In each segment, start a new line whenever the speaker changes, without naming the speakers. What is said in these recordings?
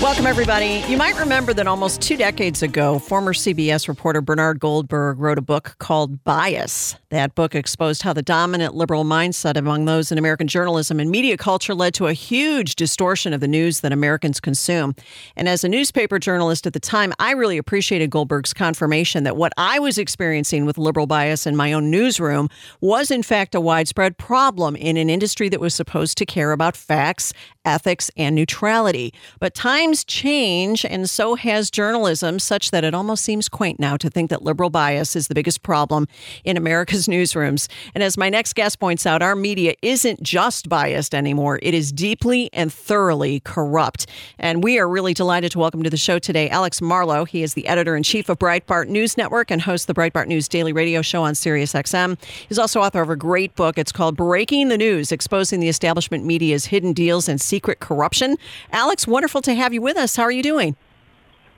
Welcome, everybody. You might remember that almost two decades ago, former CBS reporter Bernard Goldberg wrote a book called Bias. That book exposed how the dominant liberal mindset among those in American journalism and media culture led to a huge distortion of the news that Americans consume. And as a newspaper journalist at the time, I really appreciated Goldberg's confirmation that what I was experiencing with liberal bias in my own newsroom was, in fact, a widespread problem in an industry that was supposed to care about facts, ethics, and neutrality. But times change, and so has journalism, such that it almost seems quaint now to think that liberal bias is the biggest problem in America's newsrooms. And as my next guest points out, our media isn't just biased anymore, it is deeply and thoroughly corrupt. And we are really delighted to welcome to the show today Alex Marlow. He is the editor in chief of Breitbart News Network and hosts the Breitbart News Daily Radio Show on SiriusXM. He's also author of a great book. It's called Breaking the News Exposing the Establishment Media's Hidden Deals and Secret Corruption. Alex, wonderful to have you with us. How are you doing?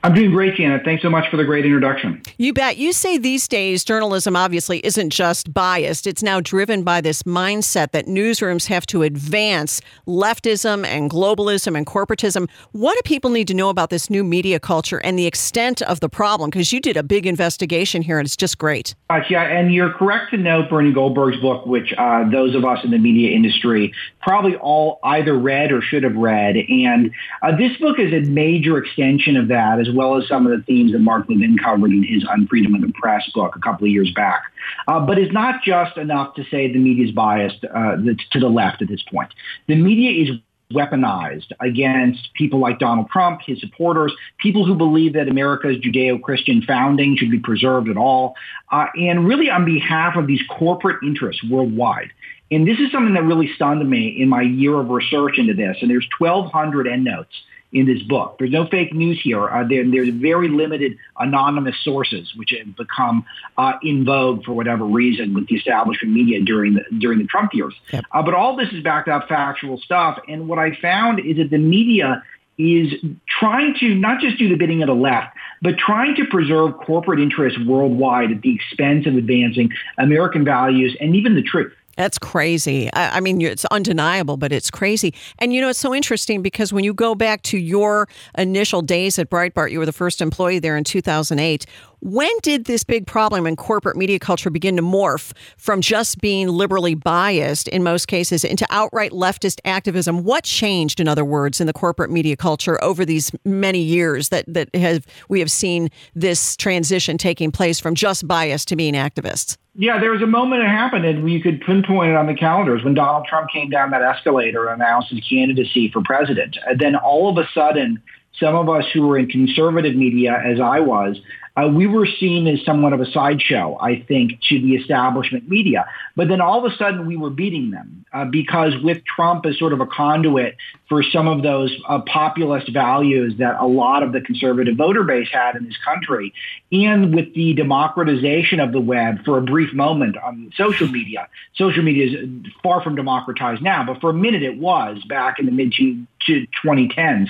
I'm doing great, Janet. Thanks so much for the great introduction.
You bet. You say these days journalism obviously isn't just biased, it's now driven by this mindset that newsrooms have to advance leftism and globalism and corporatism. What do people need to know about this new media culture and the extent of the problem? Because you did a big investigation here and it's just great.
Uh, yeah, and you're correct to note Bernie Goldberg's book, which uh, those of us in the media industry probably all either read or should have read. And uh, this book is a major extension of that, as well as some of the themes that Mark Levin covered in his On Freedom of the Press book a couple of years back. Uh, but it's not just enough to say the media is biased uh, to the left at this point. The media is weaponized against people like Donald Trump, his supporters, people who believe that America's Judeo-Christian founding should be preserved at all, uh, and really on behalf of these corporate interests worldwide. And this is something that really stunned me in my year of research into this. And there's 1,200 endnotes in this book. There's no fake news here. Uh, there, there's very limited anonymous sources, which have become uh, in vogue for whatever reason with the establishment media during the during the Trump years. Yep. Uh, but all this is backed up factual stuff. And what I found is that the media is trying to not just do the bidding of the left, but trying to preserve corporate interests worldwide at the expense of advancing American values and even the truth.
That's crazy. I, I, mean, it's undeniable, but it's crazy. And you know, it's so interesting because when you go back to your initial days at Breitbart, you were the first employee there in 2008. When did this big problem in corporate media culture begin to morph from just being liberally biased in most cases into outright leftist activism? What changed, in other words, in the corporate media culture over these many years that, that have we have seen this transition taking place from just bias to being activists?
Yeah, there was a moment it happened, and you could pinpoint it on the calendars when Donald Trump came down that escalator and announced his candidacy for president. And then all of a sudden, some of us who were in conservative media, as I was, uh, we were seen as somewhat of a sideshow, I think, to the establishment media. But then all of a sudden we were beating them uh, because with Trump as sort of a conduit for some of those uh, populist values that a lot of the conservative voter base had in this country, and with the democratization of the web for a brief moment on social media. Social media is far from democratized now, but for a minute it was back in the mid to 2010s.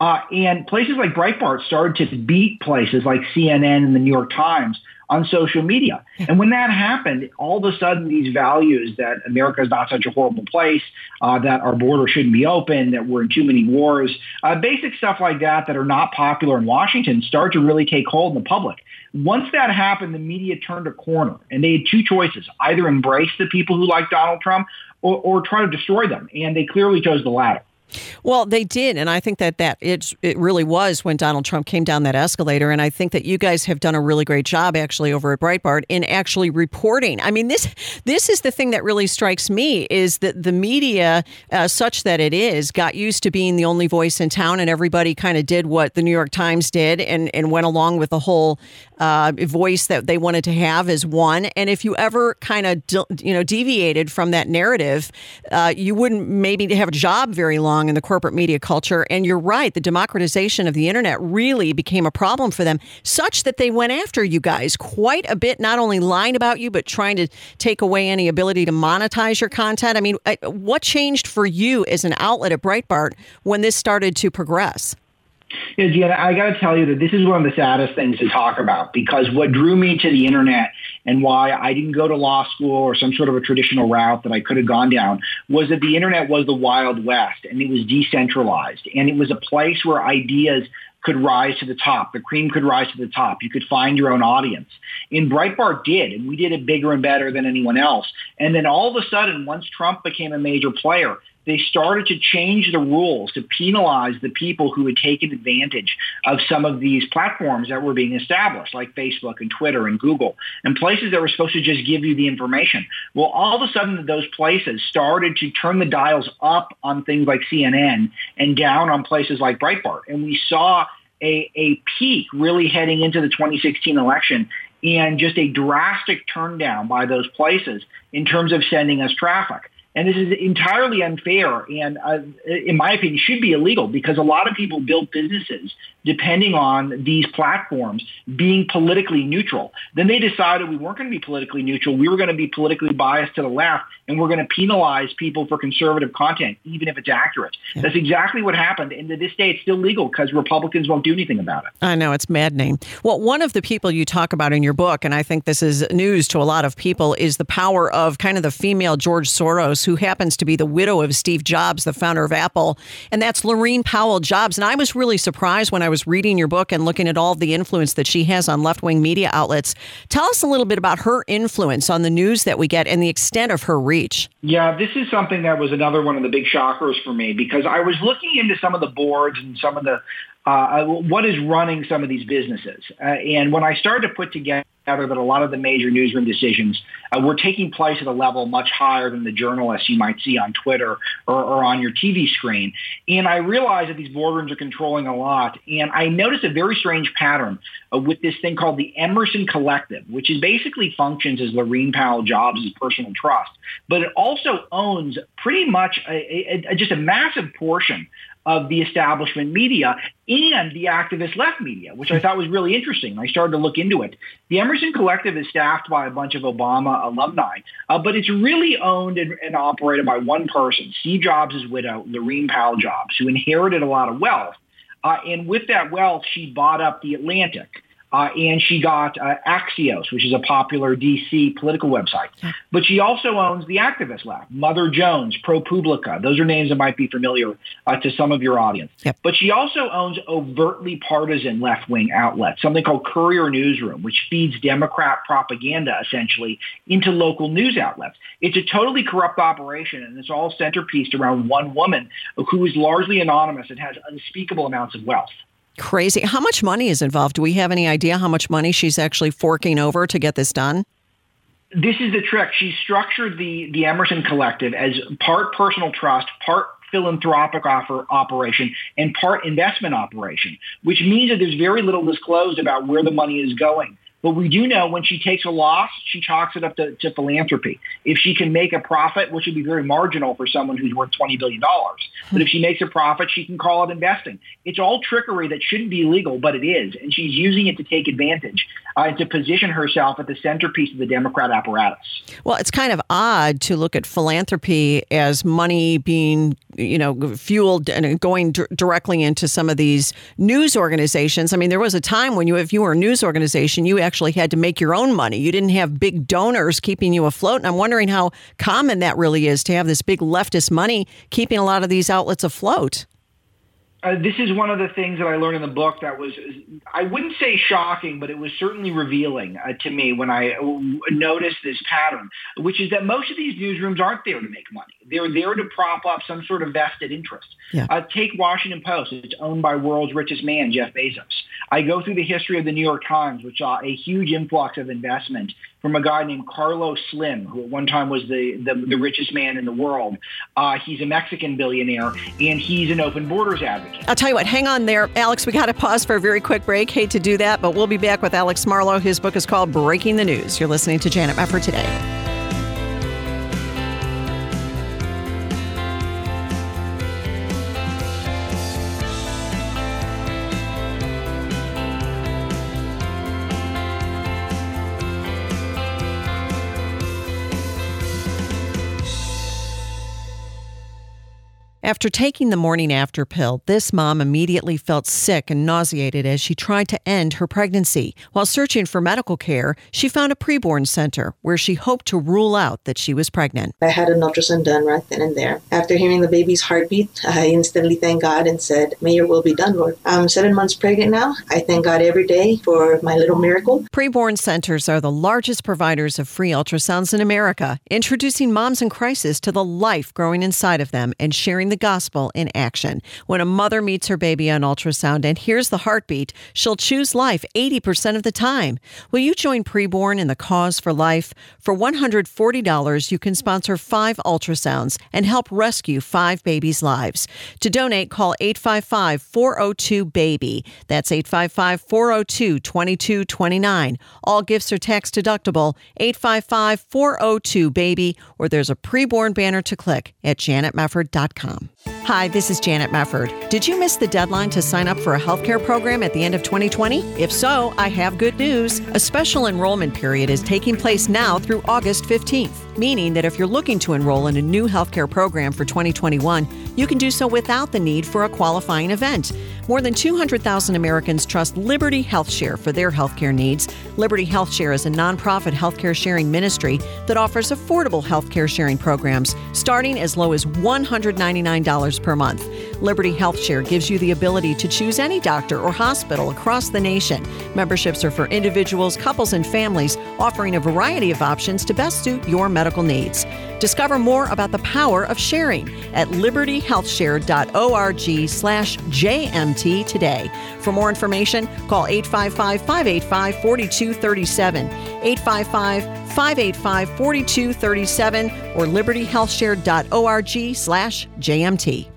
Uh, and places like Breitbart started to beat places like CNN and the New York Times on social media. And when that happened, all of a sudden these values that America is not such a horrible place, uh, that our border shouldn't be open, that we're in too many wars, uh, basic stuff like that that are not popular in Washington start to really take hold in the public. Once that happened, the media turned a corner and they had two choices, either embrace the people who like Donald Trump or, or try to destroy them. And they clearly chose the latter.
Well, they did, and I think that that it it really was when Donald Trump came down that escalator, and I think that you guys have done a really great job actually over at Breitbart in actually reporting. I mean this this is the thing that really strikes me is that the media, uh, such that it is, got used to being the only voice in town, and everybody kind of did what the New York Times did, and and went along with the whole uh, voice that they wanted to have as one. And if you ever kind of you know deviated from that narrative, uh, you wouldn't maybe have a job very long in the corporate media culture. And you're right, the democratization of the internet really became a problem for them, such that they went after you guys quite a bit, not only lying about you, but trying to take away any ability to monetize your content. I mean, uh, what changed for you as an outlet at Breitbart when this started to progress?
Yeah, Janet, I got to tell you that this is one of the saddest things to talk about because what drew me to the internet and why I didn't go to law school or some sort of a traditional route that I could have gone down was that the internet was the Wild West and it was decentralized and it was a place where ideas could rise to the top. The cream could rise to the top. You could find your own audience. And Breitbart did, and we did it bigger and better than anyone else. And then all of a sudden, once Trump became a major player, they started to change the rules to penalize the people who had taken advantage of some of these platforms that were being established, like Facebook and Twitter and Google, and places that were supposed to just give you the information. Well, all of a sudden, those places started to turn the dials up on things like CNN and down on places like Breitbart. And we saw a, a peak really heading into the 2016 election and just a drastic turn down by those places in terms of sending us traffic. And this is entirely unfair and, uh, in my opinion, should be illegal because a lot of people build businesses depending on these platforms being politically neutral. Then they decided we weren't going to be politically neutral. We were going to be politically biased to the left, and we're going to penalize people for conservative content, even if it's accurate. Yeah. That's exactly what happened. And to this day, it's still legal because Republicans won't do anything about it.
I know, it's maddening. Well, one of the people you talk about in your book, and I think this is news to a lot of people, is the power of kind of the female George Soros, who happens to be the widow of Steve Jobs, the founder of Apple. And that's Laurene Powell Jobs. And I was really surprised when I was reading your book and looking at all the influence that she has on left wing media outlets. Tell us a little bit about her influence on the news that we get and the extent of her reach.
Yeah, this is something that was another one of the big shockers for me because I was looking into some of the boards and some of the uh, what is running some of these businesses. Uh, and when I started to put together that a lot of the major newsroom decisions uh, were taking place at a level much higher than the journalists you might see on Twitter or, or on your TV screen. And I realized that these boardrooms are controlling a lot. And I noticed a very strange pattern uh, with this thing called the Emerson Collective, which is basically functions as Laurene Powell Jobs' personal trust, but it also owns pretty much a, a, a, just a massive portion of the establishment media and the activist left media, which I thought was really interesting. I started to look into it. The Emerson Collective is staffed by a bunch of Obama alumni, uh, but it's really owned and, and, operated by one person, Steve Jobs' widow, Laurene Powell Jobs, who inherited a lot of wealth. Uh, and with that wealth, she bought up the Atlantic. Uh, and she got uh, Axios, which is a popular DC political website. But she also owns the activist lab, Mother Jones, ProPublica. Those are names that might be familiar uh, to some of your audience. Yep. But she also owns overtly partisan left-wing outlets, something called Courier Newsroom, which feeds Democrat propaganda essentially into local news outlets. It's a totally corrupt operation, and it's all centerpieced around one woman who is largely anonymous and has unspeakable amounts of wealth.
Crazy. How much money is involved? Do we have any idea how much money she's actually forking over to get this done?
This is the trick. She structured the, the Emerson Collective as part personal trust, part philanthropic offer operation and part investment operation, which means that there's very little disclosed about where the money is going. But we do know when she takes a loss, she chalks it up to, to philanthropy. If she can make a profit, which would be very marginal for someone who's worth $20 billion, but if she makes a profit, she can call it investing. It's all trickery that shouldn't be legal, but it is. And she's using it to take advantage uh, and to position herself at the centerpiece of the Democrat apparatus.
Well, it's kind of odd to look at philanthropy as money being, you know, fueled and going d- directly into some of these news organizations. I mean, there was a time when you, if you were a news organization, you had to make your own money. You didn't have big donors keeping you afloat. And I'm wondering how common that really is to have this big leftist money keeping a lot of these outlets afloat.
Uh, this is one of the things that I learned in the book that was, I wouldn't say shocking, but it was certainly revealing uh, to me when I uh, noticed this pattern, which is that most of these newsrooms aren't there to make money. They're there to prop up some sort of vested interest. Yeah. Uh, take Washington Post. It's owned by world's richest man, Jeff Bezos. I go through the history of the New York Times, which saw a huge influx of investment from a guy named Carlos Slim, who at one time was the, the, the richest man in the world. Uh, he's a Mexican billionaire, and he's an open borders advocate.
I'll tell you what, hang on there. Alex, we got to pause for a very quick break. Hate to do that, but we'll be back with Alex Marlow. His book is called Breaking the News. You're listening to Janet Mefford today. After taking the morning after pill, this mom immediately felt sick and nauseated as she tried to end her pregnancy. While searching for medical care, she found a preborn center where she hoped to rule out that she was pregnant.
I had an ultrasound done right then and there. After hearing the baby's heartbeat, I instantly thanked God and said, May your will be done, Lord. I'm seven months pregnant now. I thank God every day for my little miracle.
Preborn centers are the largest providers of free ultrasounds in America, introducing moms in crisis to the life growing inside of them and sharing the gospel in action. When a mother meets her baby on ultrasound and hears the heartbeat, she'll choose life 80% of the time. Will you join Preborn in the cause for life? For $140, you can sponsor five ultrasounds and help rescue five babies' lives. To donate, call 855 402 BABY. That's 855 402 2229. All gifts are tax deductible. 855 402 BABY, or there's a preborn banner to click at janetmefford.com. Hi, this is Janet Mefford. Did you miss the deadline to sign up for a healthcare program at the end of 2020? If so, I have good news. A special enrollment period is taking place now through August 15th, meaning that if you're looking to enroll in a new healthcare program for 2021, you can do so without the need for a qualifying event. More than 200,000 Americans trust Liberty HealthShare for their healthcare needs. Liberty HealthShare is a nonprofit healthcare sharing ministry that offers affordable healthcare sharing programs starting as low as $199 per month. Liberty HealthShare gives you the ability to choose any doctor or hospital across the nation. Memberships are for individuals, couples, and families, offering a variety of options to best suit your medical needs. Discover more about the power of sharing at libertyhealthshare.org slash JMT today. For more information, call 855-585-4237, 855-585-4237, or libertyhealthshare.org slash JMT.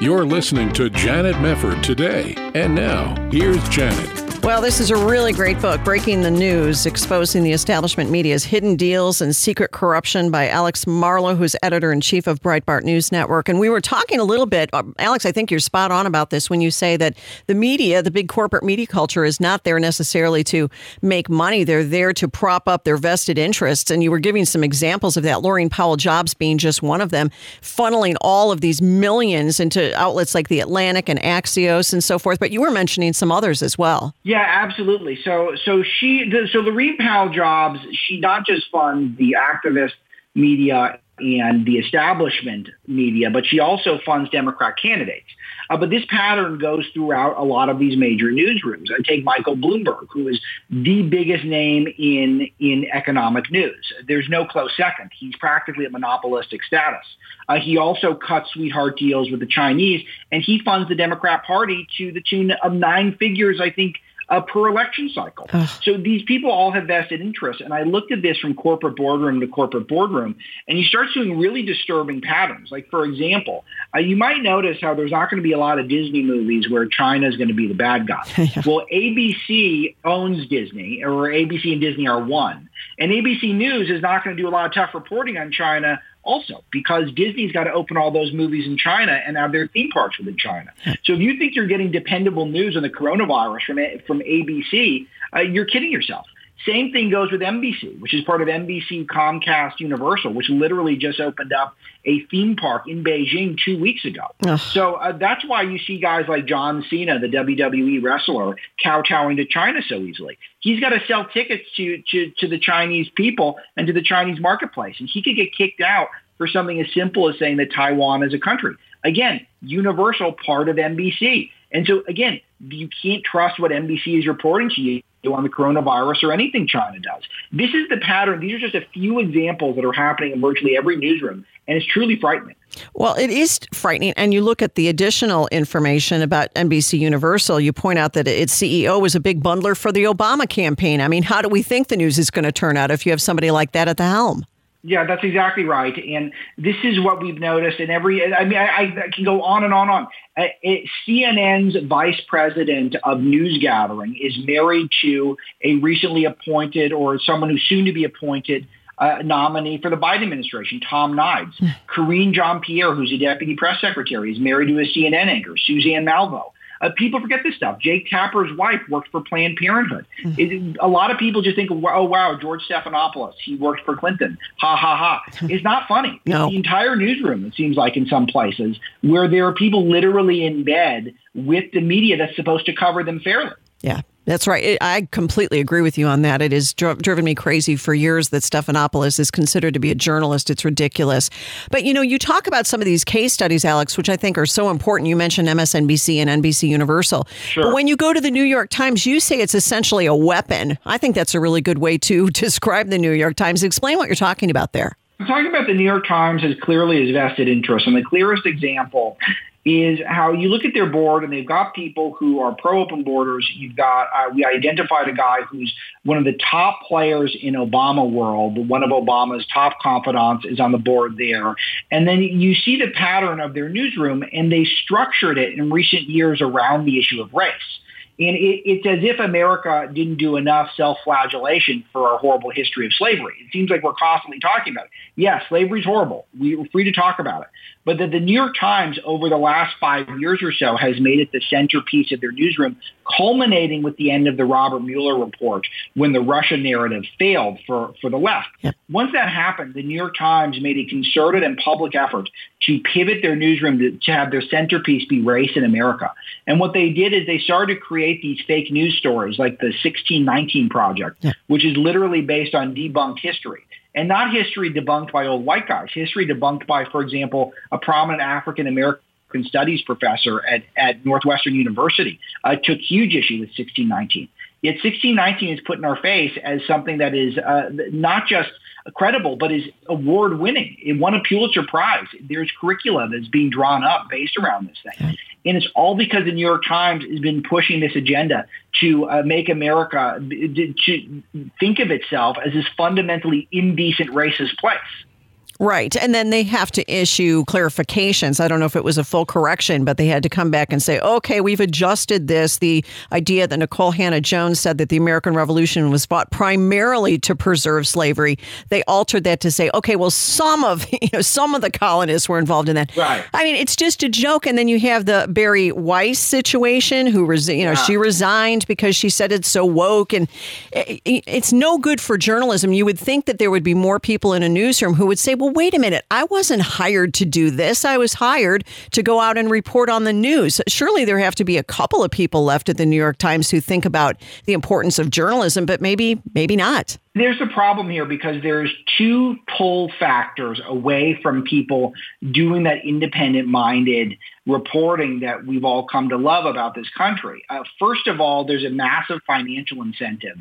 You're listening to Janet Mefford today. And now, here's Janet.
Well, this is a really great book, Breaking the News, exposing the establishment media's hidden deals and secret corruption by Alex Marlow, who's editor in chief of Breitbart News Network. And we were talking a little bit, uh, Alex, I think you're spot on about this when you say that the media, the big corporate media culture, is not there necessarily to make money. They're there to prop up their vested interests. And you were giving some examples of that, Laurene Powell Jobs being just one of them, funneling all of these millions into outlets like The Atlantic and Axios and so forth. But you were mentioning some others as well.
Yeah, absolutely. So, so she, so Laurene Powell Jobs, she not just funds the activist media and the establishment media, but she also funds Democrat candidates. Uh, but this pattern goes throughout a lot of these major newsrooms. I take Michael Bloomberg, who is the biggest name in, in economic news. There's no close second. He's practically a monopolistic status. Uh, he also cuts sweetheart deals with the Chinese, and he funds the Democrat Party to the tune of nine figures, I think, uh, per election cycle. Ugh. So these people all have vested interests. And I looked at this from corporate boardroom to corporate boardroom, and you start seeing really disturbing patterns. Like, for example, uh, you might notice how there's not going to be a lot of Disney movies where China is going to be the bad guy. yeah. Well, ABC owns Disney, or ABC and Disney are one. And ABC News is not going to do a lot of tough reporting on China also because Disney's got to open all those movies in China and have their theme parks within China. So if you think you're getting dependable news on the coronavirus from from ABC, uh, you're kidding yourself. Same thing goes with NBC, which is part of NBC Comcast Universal, which literally just opened up a theme park in Beijing two weeks ago. Ugh. So uh, that's why you see guys like John Cena, the WWE wrestler, kowtowing to China so easily. He's got to sell tickets to, to, to the Chinese people and to the Chinese marketplace, and he could get kicked out for something as simple as saying that Taiwan is a country. Again, Universal, part of NBC. And so again, you can't trust what NBC is reporting to you on the coronavirus or anything China does. This is the pattern. These are just a few examples that are happening in virtually every newsroom, and it's truly frightening.
Well, it is frightening. And you look at the additional information about NBC Universal, you point out that its CEO was a big bundler for the Obama campaign. I mean, how do we think the news is going to turn out if you have somebody like that at the helm?
Yeah, that's exactly right. And this is what we've noticed in every, I mean, I, I can go on and on and on. Uh, it, CNN's vice president of news gathering is married to a recently appointed or someone who's soon to be appointed uh, nominee for the Biden administration, Tom Nides. Hmm. Karine Jean-Pierre, who's a deputy press secretary, is married to a CNN anchor, Suzanne Malveaux. Uh, people forget this stuff. Jake Tapper's wife worked for Planned Parenthood. Mm-hmm. It, a lot of people just think, oh, wow, George Stephanopoulos, he worked for Clinton. Ha, ha, ha. It's not funny.
no.
The entire newsroom, it seems like in some places, where there are people literally in bed with the media that's supposed to cover them fairly.
Yeah. That's right. I completely agree with you on that. It has dri- driven me crazy for years that Stephanopoulos is considered to be a journalist. It's ridiculous. But you know, you talk about some of these case studies, Alex, which I think are so important. You mentioned MSNBC and NBC Universal.
Sure.
But when you go to the New York Times, you say it's essentially a weapon. I think that's a really good way to describe the New York Times. Explain what you're talking about there.
I'm talking about the New York Times as clearly as vested interest. And the clearest example is how you look at their board and they've got people who are pro open borders. You've got, uh, we identified a guy who's one of the top players in Obama world. One of Obama's top confidants is on the board there. And then you see the pattern of their newsroom and they structured it in recent years around the issue of race. And it, it's as if America didn't do enough self-flagellation for our horrible history of slavery. It seems like we're constantly talking about it. Yes, slavery is horrible. We're free to talk about it but that the New York Times over the last five years or so has made it the centerpiece of their newsroom, culminating with the end of the Robert Mueller report when the Russia narrative failed for, for the left. Yep. Once that happened, the New York Times made a concerted and public effort to pivot their newsroom to, to have their centerpiece be race in America. And what they did is they started to create these fake news stories like the 1619 Project, which is literally based on debunked history and not history debunked by old white guys, history debunked by, for example, a prominent African American studies professor at, at Northwestern University uh, took huge issue with 1619. Yet 1619 is put in our face as something that is uh, not just credible, but is award winning. It won a Pulitzer Prize. There's curricula that's being drawn up based around this thing. And it's all because the New York Times has been pushing this agenda to uh, make America to think of itself as this fundamentally indecent racist place.
Right. And then they have to issue clarifications. I don't know if it was a full correction, but they had to come back and say, okay, we've adjusted this. The idea that Nikole Hannah-Jones said that the American Revolution was fought primarily to preserve slavery, they altered that to say, okay, well, some of you know some of the colonists were involved in that.
Right.
I mean, it's just a joke. And then you have the Bari Weiss situation, who res- you know yeah. she resigned because she said it's so woke, and it's no good for journalism. You would think that there would be more people in a newsroom who would say, well wait a minute, I wasn't hired to do this. I was hired to go out and report on the news. Surely there have to be a couple of people left at the New York Times who think about the importance of journalism, but maybe, maybe not.
There's a problem here because there's two pull factors away from people doing that independent minded reporting that we've all come to love about this country. Uh, first of all, there's a massive financial incentive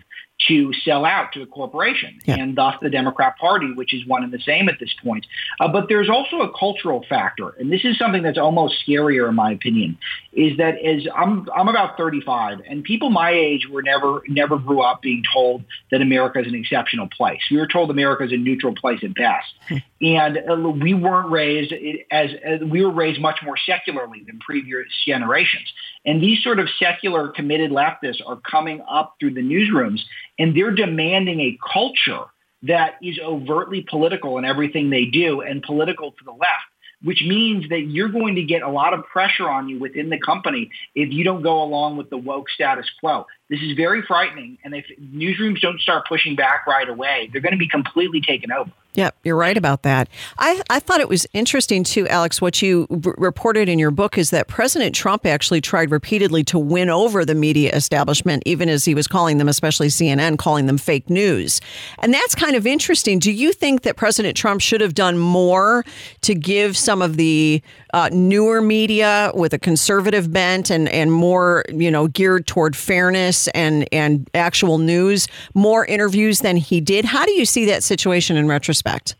to sell out to a corporation yeah. and thus the Democrat Party, which is one and the same at this point. Uh, but there's also a cultural factor, and this is something that's almost scarier in my opinion, is that as I'm I'm about 35, and people my age were never never grew up being told that America is an exceptional place. We were told America is a neutral place at best, hmm. and uh, we weren't raised as, as we were raised much more secularly than previous generations. And these sort of secular committed leftists are coming up through the newsrooms and they're demanding a culture that is overtly political in everything they do and political to the left which means that you're going to get a lot of pressure on you within the company if you don't go along with the woke status quo. This is very frightening. And if newsrooms don't start pushing back right away, they're going to be completely taken over.
Yep, you're right about that. I, I thought it was interesting too, Alex. What you r- reported in your book is that President Trump actually tried repeatedly to win over the media establishment, even as he was calling them, especially CNN, calling them fake news. And that's kind of interesting. Do you think that President Trump should have done more to give some of the uh, newer media with a conservative bent and, and more, you know, geared toward fairness and, and actual news more interviews than he did? How do you see that situation in retrospect? Retrospect?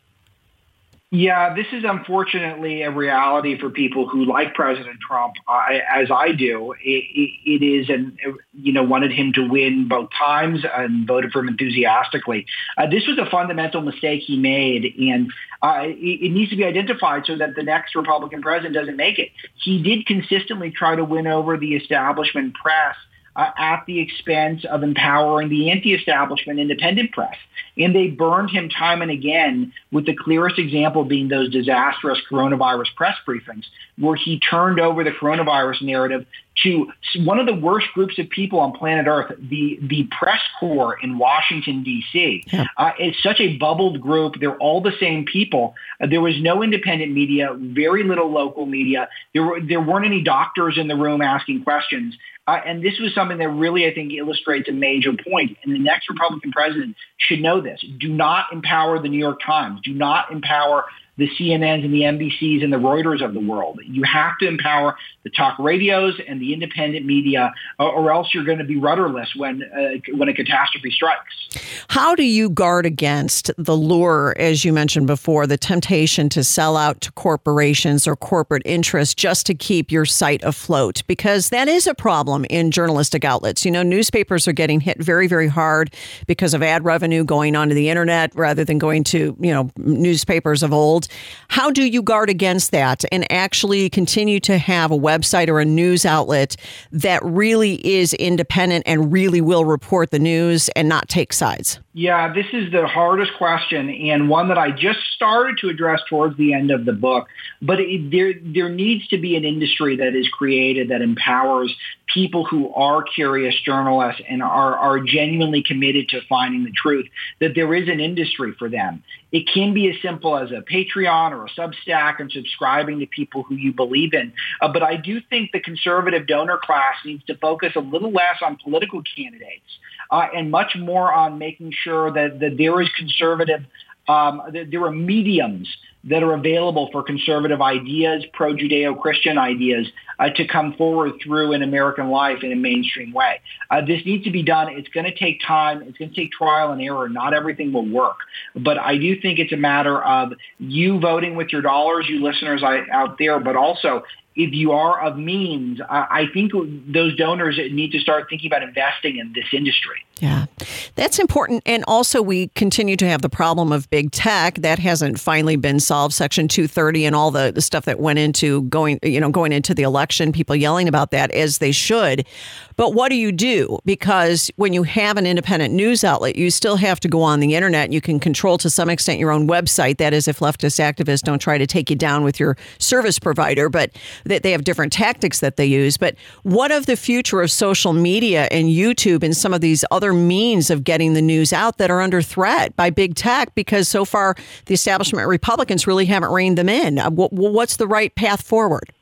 Yeah, this is unfortunately a reality for people who like President Trump, uh, as I do. It, it is, and you know, wanted him to win both times and voted for him enthusiastically. Uh, this was a fundamental mistake he made, and uh, it, it needs to be identified so that the next Republican president doesn't make it. He did consistently try to win over the establishment press uh, at the expense of empowering the anti-establishment independent press. And they burned him time and again, with the clearest example being those disastrous coronavirus press briefings, where he turned over the coronavirus narrative to one of the worst groups of people on planet Earth, the, the press corps in Washington, D.C. Yeah. Uh, it's such a bubbled group. They're all the same people. Uh, there was no independent media, very little local media. There, were, there weren't any doctors in the room asking questions. Uh, and this was something that really, I think, illustrates a major point. And the next Republican president should know this. Do not empower the New York Times. Do not empower the CNNs and the NBCs and the Reuters of the world. You have to empower the talk radios and the independent media, or, else you're going to be rudderless when uh, when a catastrophe strikes.
How do you guard against the lure, as you mentioned before, the temptation to sell out to corporations or corporate interests just to keep your site afloat? Because that is a problem in journalistic outlets. You know, newspapers are getting hit very, very hard because of ad revenue going onto the internet rather than going to you know newspapers of old. How do you guard against that and actually continue to have a website or a news outlet that really is independent and really will report the news and not take sides?
Yeah, this is the hardest question and one that I just started to address towards the end of the book. But it, there, there needs to be an industry that is created that empowers people who are curious journalists and are, are genuinely committed to finding the truth, that there is an industry for them. It can be as simple as a Patreon or a Substack and subscribing to people who you believe in. Uh, but I do think the conservative donor class needs to focus a little less on political candidates uh, and much more on making sure that, that there is conservative, um, that there are mediums that are available for conservative ideas, pro-Judeo-Christian ideas, uh, to come forward through in American life in a mainstream way. Uh, this needs to be done. It's going to take time. It's going to take trial and error. Not everything will work. But I do think it's a matter of you voting with your dollars, you listeners out there, but also if you are of means, I think those donors need to start thinking about investing in this industry.
Yeah, that's important. And also, we continue to have the problem of big tech that hasn't finally been solved. Section 230 and all the, the stuff that went into going, you know, going into the election, people yelling about that as they should. But what do you do? Because when you have an independent news outlet, you still have to go on the internet. You can control to some extent your own website. That is, if leftist activists don't try to take you down with your service provider, but that they have different tactics that they use. But what of the future of social media and YouTube and some of these other means of getting the news out that are under threat by big tech? Because so far, the establishment Republicans really haven't reined them in. Uh, what's the right path forward?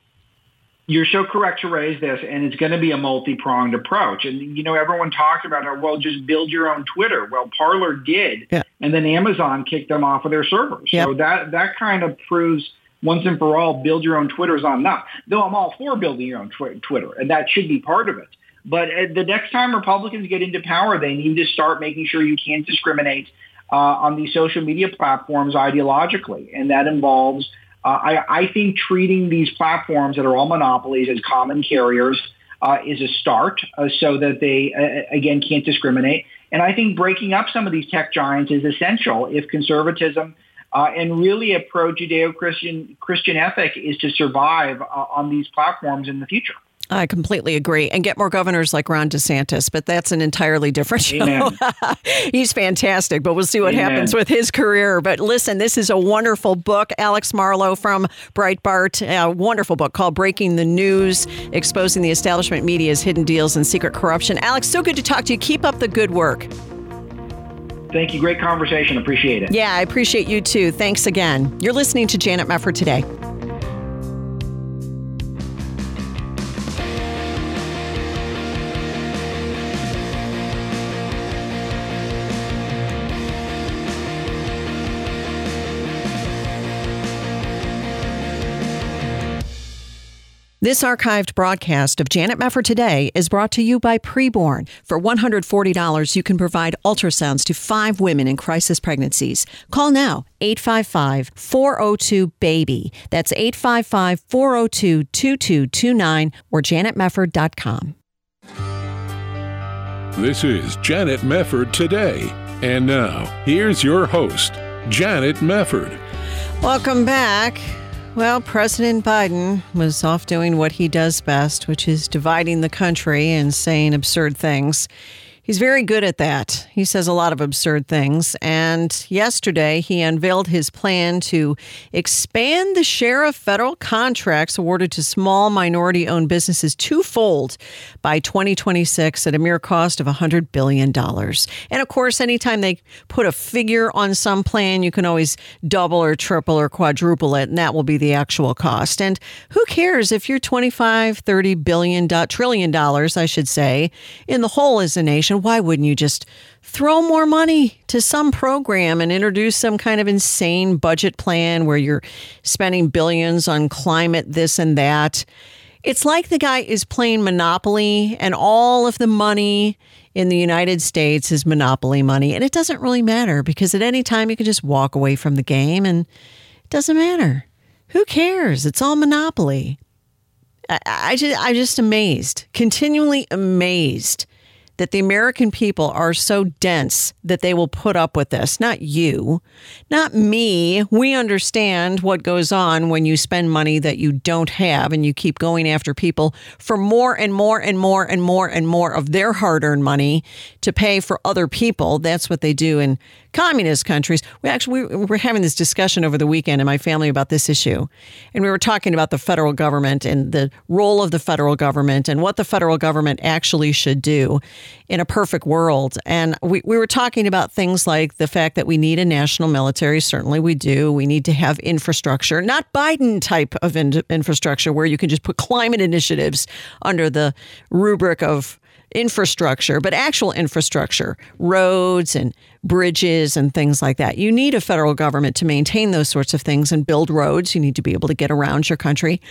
You're so correct to raise this, and it's going to be a multi-pronged approach. And you know, everyone talks about, how, well, just build your own Twitter. Well, Parler did, yeah. and then Amazon kicked them off of their servers. Yep. So that that kind of proves once and for all, build your own Twitters on enough. Though I'm all for building your own tw- Twitter, and that should be part of it. But uh, the next time Republicans get into power, they need to start making sure you can't discriminate uh, on these social media platforms ideologically, and that involves, uh, I, I, think, treating these platforms that are all monopolies as common carriers uh, is a start, uh, so that they uh, again can't discriminate. And I think breaking up some of these tech giants is essential if conservatism uh, and really a pro-Judeo-Christian Christian ethic is to survive uh, on these platforms in the future.
I completely agree. And get more governors like Ron DeSantis, but that's an entirely different show. He's fantastic, but we'll see what Amen. happens with his career. But listen, this is a wonderful book. Alex Marlow from Breitbart, a wonderful book called Breaking the News Exposing the Establishment Media's Hidden Deals and Secret Corruption. Alex, so good to talk to you. Keep up the good work.
Thank you. Great conversation. Appreciate it.
Yeah, I appreciate you too. Thanks again. You're listening to Janet Mefford today. This archived broadcast of Janet Mefford Today is brought to you by Preborn. For $140, you can provide ultrasounds to five women in crisis pregnancies. Call now, 855 402 BABY. That's 855 402 2229 or janetmefford.com.
This is Janet Mefford Today. And now, here's your host, Janet Mefford.
Welcome back. Well, President Biden was off doing what he does best, which is dividing the country and saying absurd things. He's very good at that. He says a lot of absurd things. And yesterday, he unveiled his plan to expand the share of federal contracts awarded to small minority owned businesses twofold by 2026 at a mere cost of $100 billion. And of course, anytime they put a figure on some plan, you can always double or triple or quadruple it, and that will be the actual cost. And who cares if you're 25, 30 billion, trillion dollars, I should say, in the hole as a nation? Why wouldn't you just throw more money to some program and introduce some kind of insane budget plan where you're spending billions on climate, this and that? It's like the guy is playing Monopoly and all of the money in the United States is Monopoly money. And it doesn't really matter because at any time you can just walk away from the game and it doesn't matter. Who cares? It's all Monopoly. I, I just, I'm just amazed, continually amazed that the American people are so dense that they will put up with this. Not you, not me. We understand what goes on when you spend money that you don't have and you keep going after people for more and more and more and more and more of their hard earned money to pay for other people. That's what they do in communist countries. We actually we were having this discussion over the weekend in my family about this issue, and we were talking about the federal government and the role of the federal government and what the federal government actually should do in a perfect world. And we, we were talking about things like the fact that we need a national military. Certainly, we do. We need to have infrastructure, not Biden type of in- infrastructure where you can just put climate initiatives under the rubric of infrastructure, but actual infrastructure, roads and bridges and things like that. You need a federal government to maintain those sorts of things and build roads. You need to be able to get around your country.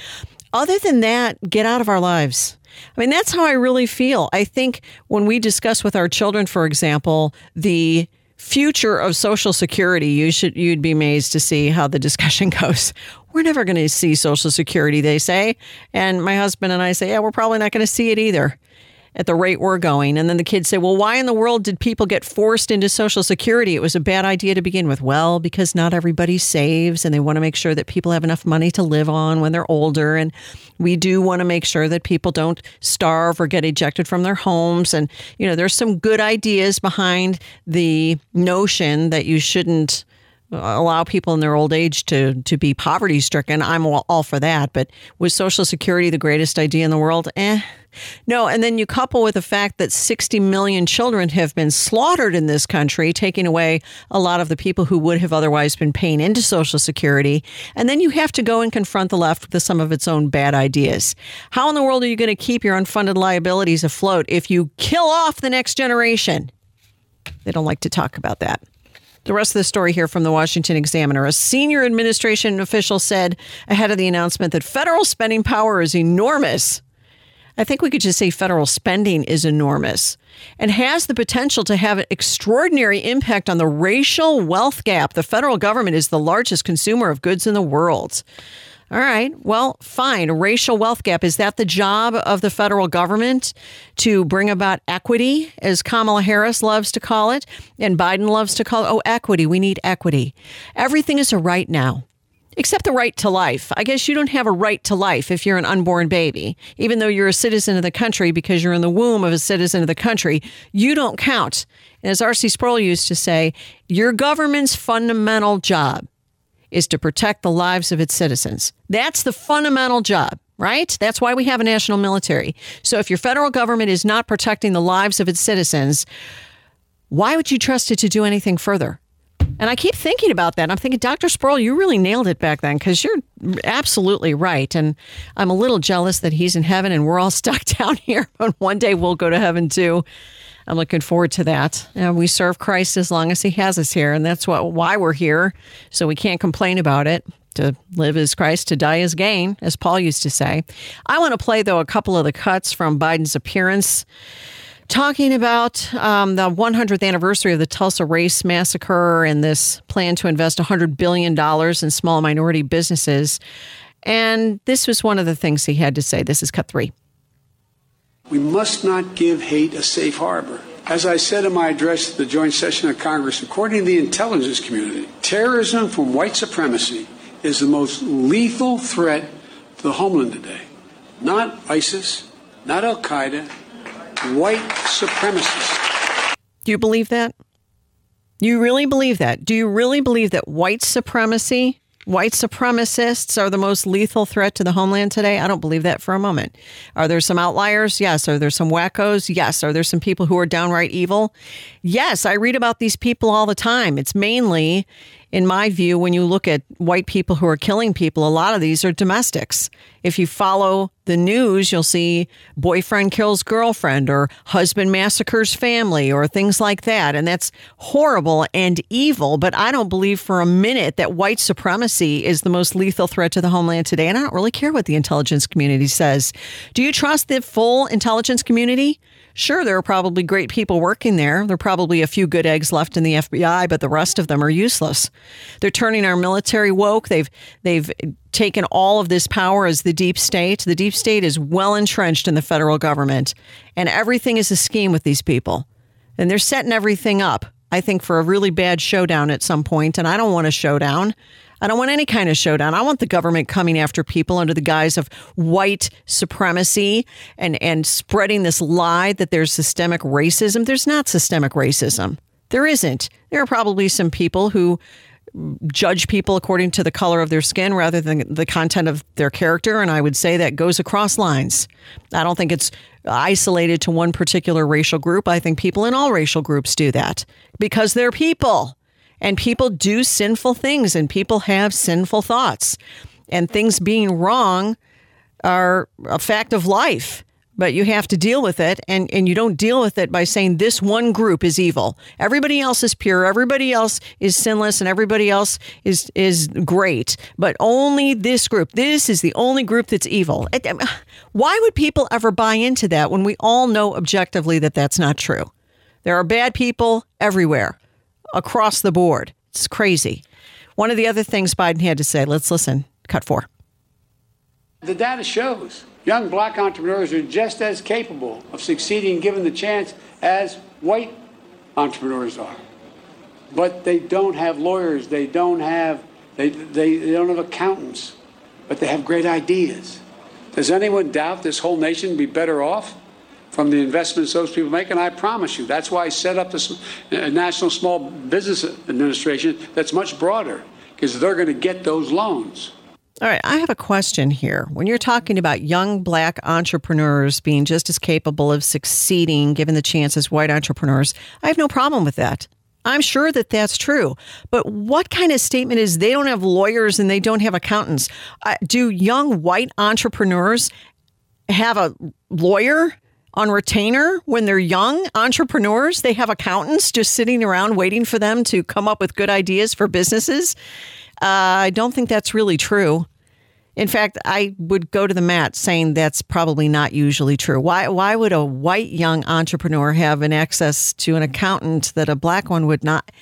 Other than that, get out of our lives. I mean, that's how I really feel. I think when we discuss with our children, for example, the future of Social Security, you should you'd be amazed to see how the discussion goes. We're never going to see Social Security, they say, and my husband and I say, yeah, we're probably not going to see it either at the rate we're going. And then the kids say, well, why in the world did people get forced into Social Security? It was a bad idea to begin with. Well, because not everybody saves and they want to make sure that people have enough money to live on when they're older. And we do want to make sure that people don't starve or get ejected from their homes. And, you know, there's some good ideas behind the notion that you shouldn't allow people in their old age to to be poverty stricken. I'm all, for that. But was Social Security the greatest idea in the world? Eh. No, and then you couple with the fact that 60 million children have been slaughtered in this country, taking away a lot of the people who would have otherwise been paying into Social Security. And then you have to go and confront the left with some of its own bad ideas. How in the world are you going to keep your unfunded liabilities afloat if you kill off the next generation? They don't like to talk about that. The rest of the story here from the Washington Examiner. A senior administration official said ahead of the announcement that federal spending power is enormous. I think we could just say federal spending is enormous and has the potential to have an extraordinary impact on the racial wealth gap. The federal government is the largest consumer of goods in the world. All right. Well, fine. Racial wealth gap. Is that the job of the federal government to bring about equity, as Kamala Harris loves to call it, and Biden loves to call it? Oh, equity. We need equity. Everything is a right now. except the right to life. I guess you don't have a right to life if you're an unborn baby. Even though you're a citizen of the country because you're in the womb of a citizen of the country, you don't count. And as R.C. Sproul used to say, your government's fundamental job is to protect the lives of its citizens. That's the fundamental job right? That's why we have a national military. So if your federal government is not protecting the lives of its citizens, why would you trust it to do anything further? And I keep thinking about that. I'm thinking, Dr. Sproul, you really nailed it back then because you're absolutely right. And I'm a little jealous that he's in heaven and we're all stuck down here, but one day we'll go to heaven too. I'm looking forward to that. And we serve Christ as long as he has us here. And that's what why we're here. So we can't complain about it. To live as Christ, to die as gain, as Paul used to say. I want to play, though, a couple of the cuts from Biden's appearance talking about um, the 100th anniversary of the Tulsa Race Massacre and this plan to invest $100 billion in small minority businesses. And this was one of the things he had to say. This is cut three.
We must not give hate a safe harbor. As I said in my address to the joint session of Congress, according to the intelligence community, terrorism from white supremacy is the most lethal threat to the homeland today. Not ISIS, not Al Qaeda, white supremacists.
Do you believe that? You really believe that? Do you really believe that white supremacy, white supremacists are the most lethal threat to the homeland today? I don't believe that for a moment. Are there some outliers? Yes. Are there some wackos? Yes. Are there some people who are downright evil? Yes. I read about these people all the time. It's mainly in my view, when you look at white people who are killing people, a lot of these are domestics. If you follow the news, you'll see boyfriend kills girlfriend or husband massacres family or things like that. And that's horrible and evil. But I don't believe for a minute that white supremacy is the most lethal threat to the homeland today. And I don't really care what the intelligence community says. Do you trust the full intelligence community? Sure, there are probably great people working there. There are probably a few good eggs left in the FBI, but the rest of them are useless. They're turning our military woke. They've they've taken all of this power as the deep state. The deep state is well entrenched in the federal government, and everything is a scheme with these people. And they're setting everything up, I think, for a really bad showdown at some point, and I don't want a showdown. I don't want any kind of showdown. I want the government coming after people under the guise of white supremacy and, and spreading this lie that there's systemic racism. There's not systemic racism. There isn't. There are probably some people who judge people according to the color of their skin rather than the content of their character. And I would say that goes across lines. I don't think it's isolated to one particular racial group. I think people in all racial groups do that because they're people. And people do sinful things and people have sinful thoughts. And things being wrong are a fact of life, but you have to deal with it. And, and you don't deal with it by saying this one group is evil. Everybody else is pure, everybody else is sinless, and everybody else is, is great. But only this group, this is the only group that's evil. Um, why would people ever buy into that when we all know objectively that that's not true? There are bad people everywhere across the board. It's crazy. One of the other things Biden had to say, let's listen. Cut four.
The data shows young black entrepreneurs are just as capable of succeeding given the chance as white entrepreneurs are. But they don't have lawyers, they don't have they, they, they don't have accountants, but they have great ideas. Does anyone doubt this whole nation would be better off from the investments those people make. And I promise you, that's why I set up this uh, National Small Business Administration that's much broader, because they're going to get those loans.
All right, I have a question here. When you're talking about young black entrepreneurs being just as capable of succeeding given the chance as white entrepreneurs, I have no problem with that. I'm sure that that's true. But what kind of statement is they don't have lawyers and they don't have accountants? Uh, do young white entrepreneurs have a lawyer? On retainer when they're young entrepreneurs. They have accountants just sitting around waiting for them to come up with good ideas for businesses. Uh, I don't think that's really true. In fact, I would go to the mat saying that's probably not usually true. Why, why would a white young entrepreneur have an access to an accountant that a black one would not?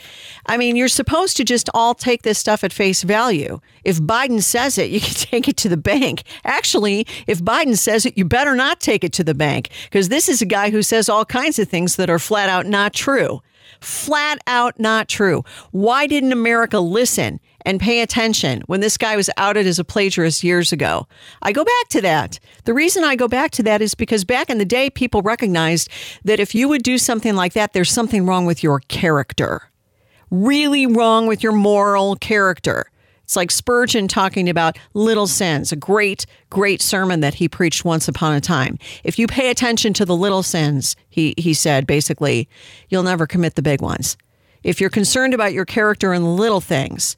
I mean, you're supposed to just all take this stuff at face value. If Biden says it, you can take it to the bank. Actually, if Biden says it, you better not take it to the bank because this is a guy who says all kinds of things that are flat out not true. Flat out not true. Why didn't America listen and pay attention when this guy was outed as a plagiarist years ago. I go back to that. The reason I go back to that is because back in the day, people recognized that if you would do something like that, there's something wrong with your character. Really wrong with your moral character. It's like Spurgeon talking about little sins, a great, great sermon that he preached once upon a time. If you pay attention to the little sins, he, he said, basically, you'll never commit the big ones. If you're concerned about your character and the little things,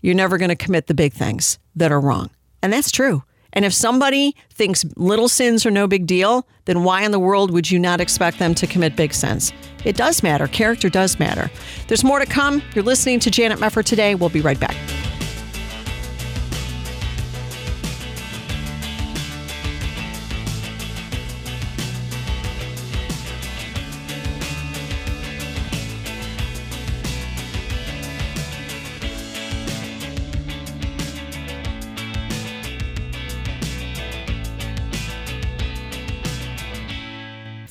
you're never going to commit the big things that are wrong. And that's true. And if somebody thinks little sins are no big deal, then why in the world would you not expect them to commit big sins? It does matter. Character does matter. There's more to come. You're listening to Janet Mefford today. We'll be right back.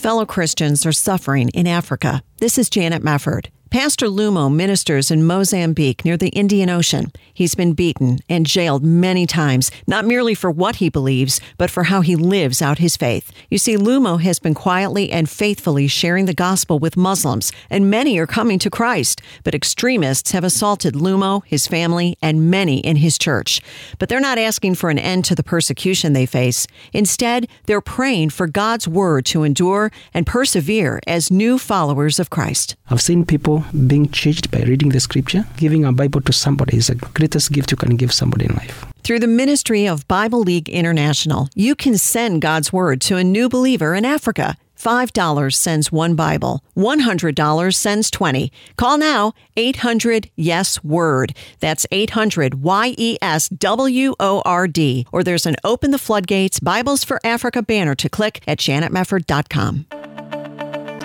Fellow Christians are suffering in Africa. This is Janet Mefford. Pastor Lumo ministers in Mozambique near the Indian Ocean. He's been beaten and jailed many times, not merely for what he believes, but for how he lives out his faith. You see, Lumo has been quietly and faithfully sharing the gospel with Muslims, and many are coming to Christ. But extremists have assaulted Lumo, his family, and many in his church. But they're not asking for an end to the persecution they face. Instead, they're praying for God's word to endure and persevere as new followers of Christ.
I've seen people being changed by reading the scripture. Giving a Bible to somebody is the greatest gift you can give somebody in life.
Through the ministry of Bible League International, you can send God's Word to a new believer in Africa. $5 sends one Bible. $100 sends 20. Call now 800 Yes Word. That's 800 Y E S W O R D. Or there's an Open the Floodgates Bibles for Africa banner to click at janetmefford.com.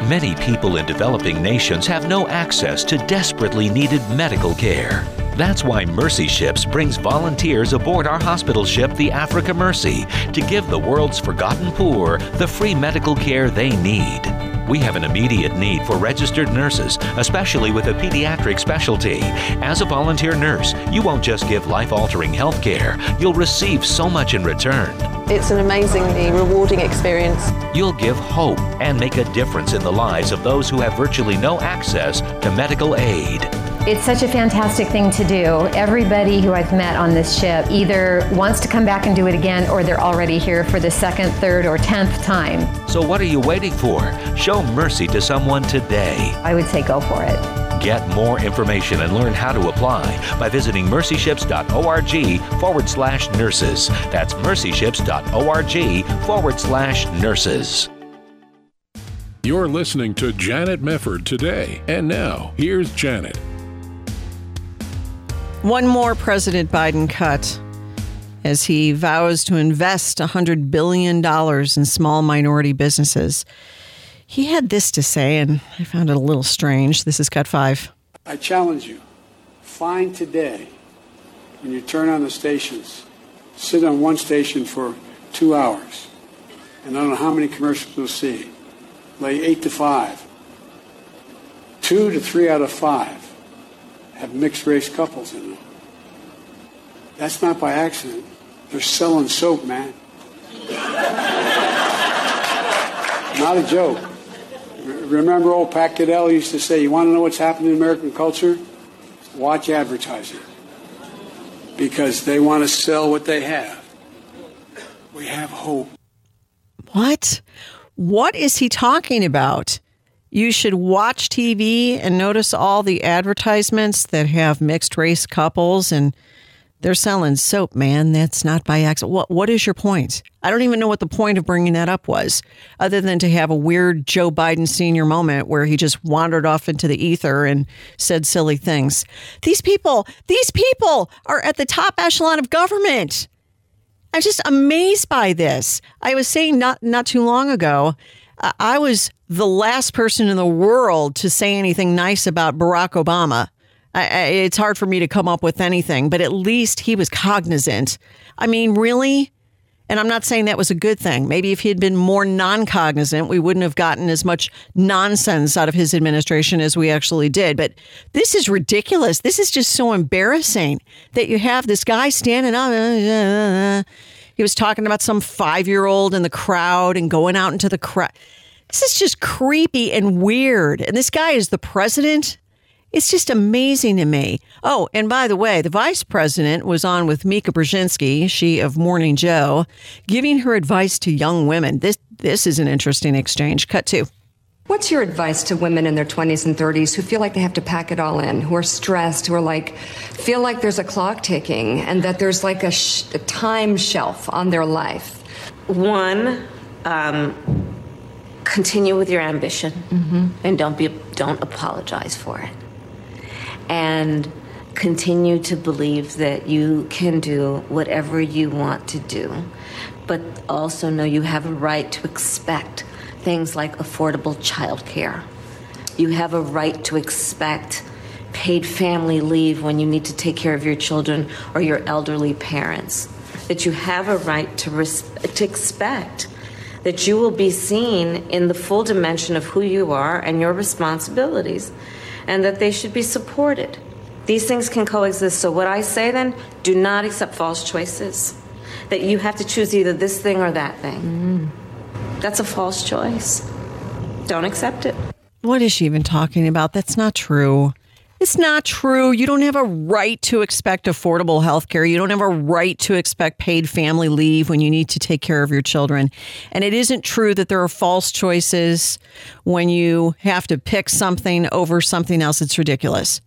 Many people in developing nations have no access to desperately needed medical care. That's why Mercy Ships brings volunteers aboard our hospital ship, the Africa Mercy, to give the world's forgotten poor the free medical care they need. We have an immediate need for registered nurses, especially with a pediatric specialty. As a volunteer nurse, you won't just give life altering health care, you'll receive so much in return.
It's an amazingly rewarding experience.
You'll give hope and make a difference in the lives of those who have virtually no access to medical aid.
It's such a fantastic thing to do. Everybody who I've met on this ship either wants to come back and do it again or they're already here for the second, third, or tenth time.
So, what are you waiting for? Show mercy to someone today.
I would say go for it.
Get more information and learn how to apply by visiting mercyships.org forward slash nurses. That's mercyships.org forward slash nurses.
You're listening to Janet Mefford today. And now, here's Janet.
One more President Biden cut as he vows to invest $100 billion in small minority businesses. He had this to say, and I found it a little strange. This is cut five.
I challenge you find today, when you turn on the stations, sit on one station for two hours, and I don't know how many commercials you'll see. Lay eight to five. Two to three out of five have mixed race couples in them. That's not by accident. They're selling soap, man. not a joke. Remember old Pat Caddell used to say, you want to know what's happening in American culture? Watch advertising. Because they want to sell what they have. We have hope.
What? What is he talking about? You should watch TV and notice all the advertisements that have mixed race couples and they're selling soap, man. That's not by accident. What, what is your point? I don't even know what the point of bringing that up was, other than to have a weird Joe Biden senior moment where he just wandered off into the ether and said silly things. These people, these people are at the top echelon of government. I'm just amazed by this. I was saying not not too long ago, Uh, I was the last person in the world to say anything nice about Barack Obama. I, I, it's hard for me to come up with anything, but at least he was cognizant. I mean, really? And I'm not saying that was a good thing. Maybe if he had been more non cognizant, we wouldn't have gotten as much nonsense out of his administration as we actually did. But this is ridiculous. This is just so embarrassing that you have this guy standing up. Uh, uh, He was talking about some five year old in the crowd and going out into the crowd. This is just creepy and weird. And this guy is the president. It's just amazing to me. Oh, and by the way, the vice president was on with Mika Brzezinski, she of Morning Joe, giving her advice to young women. This this is an interesting exchange. Cut two.
What's your advice to women in their 20s and 30s who feel like they have to pack it all in, who are stressed, who are like, feel like there's a clock ticking and that there's like a, sh- a time shelf on their life?
One, um, continue with your ambition mm-hmm. and don't be don't apologize for it and continue to believe that you can do whatever you want to do, but also know you have a right to expect things like affordable childcare. You have a right to expect paid family leave when you need to take care of your children or your elderly parents. That you have a right to, res- to expect that you will be seen in the full dimension of who you are and your responsibilities and that they should be supported. These things can coexist. So, what I say then, do not accept false choices. That you have to choose either this thing or that thing. Mm. That's a false choice. Don't accept it.
What is she even talking about? That's not true. It's not true. You don't have a right to expect affordable health care. You don't have a right to expect paid family leave when you need to take care of your children. And it isn't true that there are false choices when you have to pick something over something else. It's ridiculous.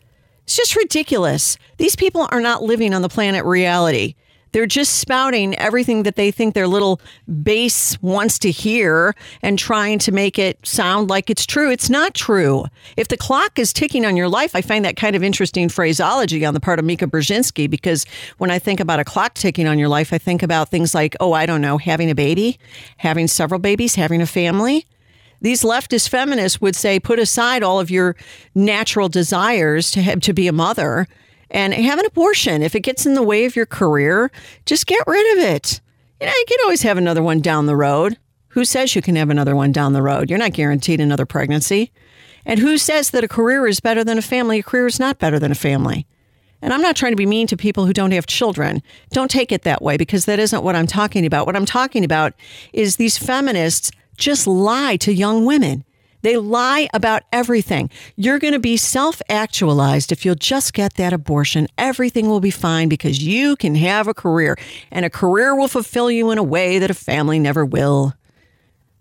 It's just ridiculous. These people are not living on the planet reality. They're just spouting everything that they think their little base wants to hear and trying to make it sound like it's true. It's not true. If the clock is ticking on your life, I find that kind of interesting phraseology on the part of Mika Brzezinski because when I think about a clock ticking on your life, I think about things like, oh, I don't know, having a baby, having several babies, having a family. These leftist feminists would say, put aside all of your natural desires to have, to be a mother and have an abortion. If it gets in the way of your career, just get rid of it. You know, you can always have another one down the road. Who says you can have another one down the road? You're not guaranteed another pregnancy. And who says that a career is better than a family? A career is not better than a family. And I'm not trying to be mean to people who don't have children. Don't take it that way because that isn't what I'm talking about. What I'm talking about is these feminists just lie to young women. They lie about everything. You're going to be self actualized if you'll just get that abortion. Everything will be fine because you can have a career, and a career will fulfill you in a way that a family never will.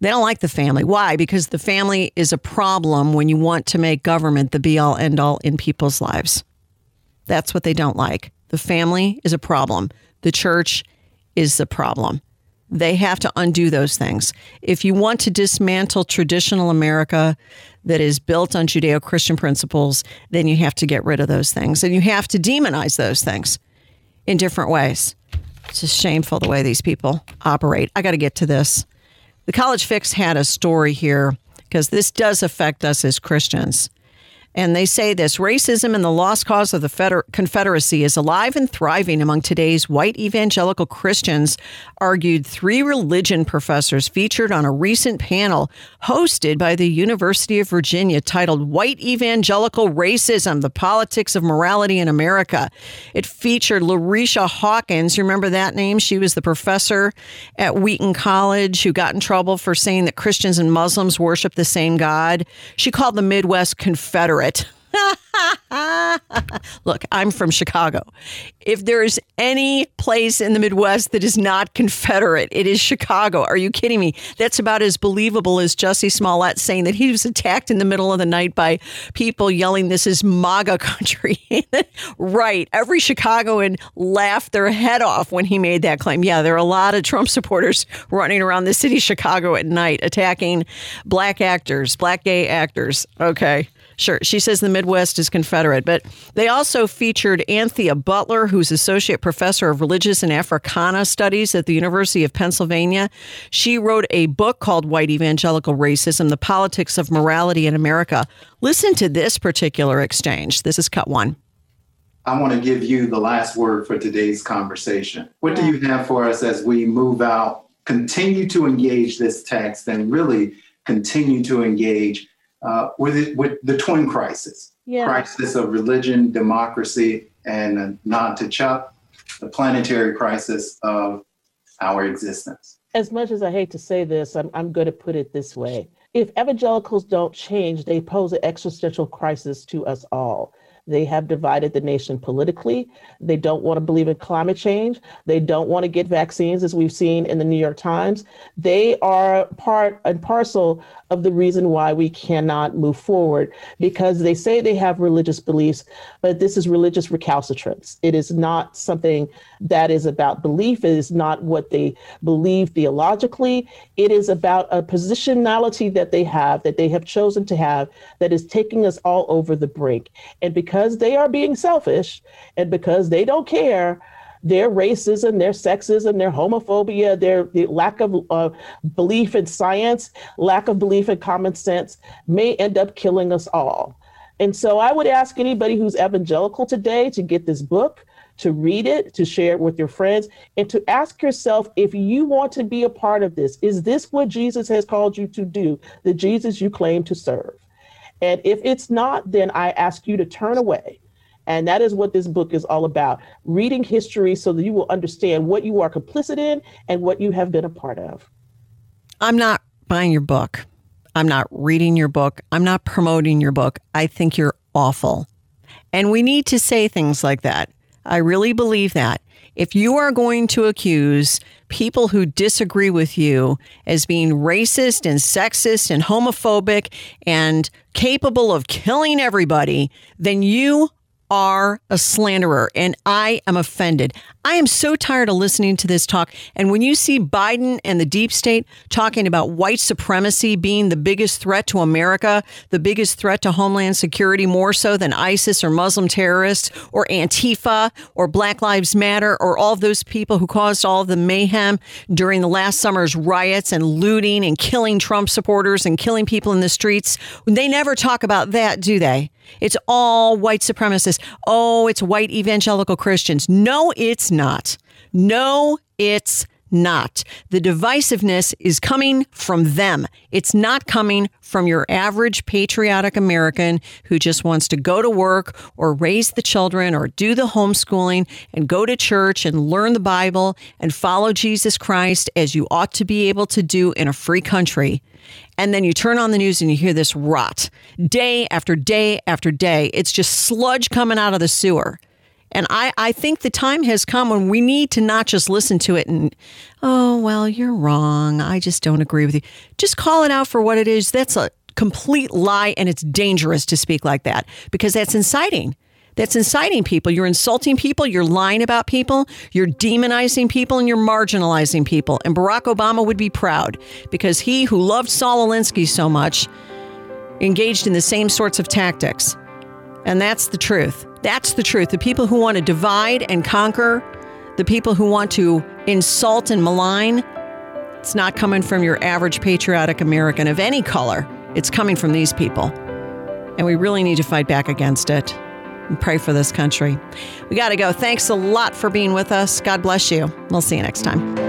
They don't like the family. Why? Because the family is a problem when you want to make government the be all end all in people's lives. That's what they don't like. The family is a problem. The church is the problem. They have to undo those things. If you want to dismantle traditional America that is built on Judeo Christian principles, then you have to get rid of those things and you have to demonize those things in different ways. It's just shameful the way these people operate. I got to get to this. The College Fix had a story here because this does affect us as Christians. And they say this racism and the lost cause of the Feder- Confederacy is alive and thriving among today's white evangelical Christians, argued three religion professors featured on a recent panel hosted by the University of Virginia titled White Evangelical Racism The Politics of Morality in America. It featured Larycia Hawkins. You remember that name? She was the professor at Wheaton College who got in trouble for saying that Christians and Muslims worship the same God. She called the Midwest Confederate it. Look, I'm from Chicago. If there's any place in the Midwest that is not Confederate, it is Chicago. Are you kidding me? That's about as believable as Jussie Smollett saying that he was attacked in the middle of the night by people yelling, This is MAGA country. right. Every Chicagoan laughed their head off when he made that claim. Yeah, there are a lot of Trump supporters running around the city of Chicago at night attacking black actors, black gay actors. Okay. Sure. She says the Midwest is Confederate. But they also featured Anthea Butler, who's Associate Professor of Religious and Africana Studies at the University of Pennsylvania. She wrote a book called White Evangelical Racism The Politics of Morality in America. Listen to this particular exchange. This is cut one.
I want to give you the last word for today's conversation. What do you have for us as we move out, continue to engage this text, and really continue to engage uh, with it, with the twin crisis,
Yeah.
crisis of religion, democracy, and uh, not to Chuck, the planetary crisis of our existence.
As much as I hate to say this, I'm, I'm going to put it this way. If evangelicals don't change, they pose an existential crisis to us all. They have divided the nation politically. They don't want to believe in climate change. They don't want to get vaccines, as we've seen in the New York Times. They are part and parcel of the reason why we cannot move forward because they say they have religious beliefs, but this is religious recalcitrance. It is not something that is about belief. It is not what they believe theologically. It is about a positionality that they have, that they have chosen to have, that is taking us all over the brink. And because they are being selfish and because they don't care, their racism, their sexism, their homophobia, their the lack of uh, belief in science, lack of belief in common sense may end up killing us all. And so I would ask anybody who's evangelical today to get this book, to read it, to share it with your friends, and to ask yourself if you want to be a part of this. Is this what Jesus has called you to do, the Jesus you claim to serve? And if it's not, then I ask you to turn away. And that is what this book is all about reading history so that you will understand what you are complicit in and what you have been a part of.
I'm not buying your book. I'm not reading your book. I'm not promoting your book. I think you're awful. And we need to say things like that. I really believe that. If you are going to accuse people who disagree with you as being racist and sexist and homophobic and capable of killing everybody, then you are a slanderer and I am offended. I am so tired of listening to this talk. And when you see Biden and the deep state talking about white supremacy being the biggest threat to America, the biggest threat to Homeland Security, more so than ISIS or Muslim terrorists or Antifa or Black Lives Matter or all those people who caused all the mayhem during the last summer's riots and looting and killing Trump supporters and killing people in the streets, they never talk about that, do they? It's all white supremacists. Oh, it's white evangelical Christians. No, it's not. No, it's not. The divisiveness is coming from them. It's not coming from your average patriotic American who just wants to go to work or raise the children or do the homeschooling and go to church and learn the Bible and follow Jesus Christ as you ought to be able to do in a free country. And then you turn on the news and you hear this rot day after day after day. It's just sludge coming out of the sewer. And I, I think the time has come when we need to not just listen to it and, oh, well, you're wrong. I just don't agree with you. Just call it out for what it is. That's a complete lie, and it's dangerous to speak like that because that's inciting. That's inciting people. You're insulting people. You're lying about people. You're demonizing people and you're marginalizing people. And Barack Obama would be proud because he, who loved Saul Alinsky so much, engaged in the same sorts of tactics. And that's the truth. That's the truth. The people who want to divide and conquer, the people who want to insult and malign, it's not coming from your average patriotic American of any color. It's coming from these people. And we really need to fight back against it and pray for this country. We got to go. Thanks a lot for being with us. God bless you. We'll see you next time.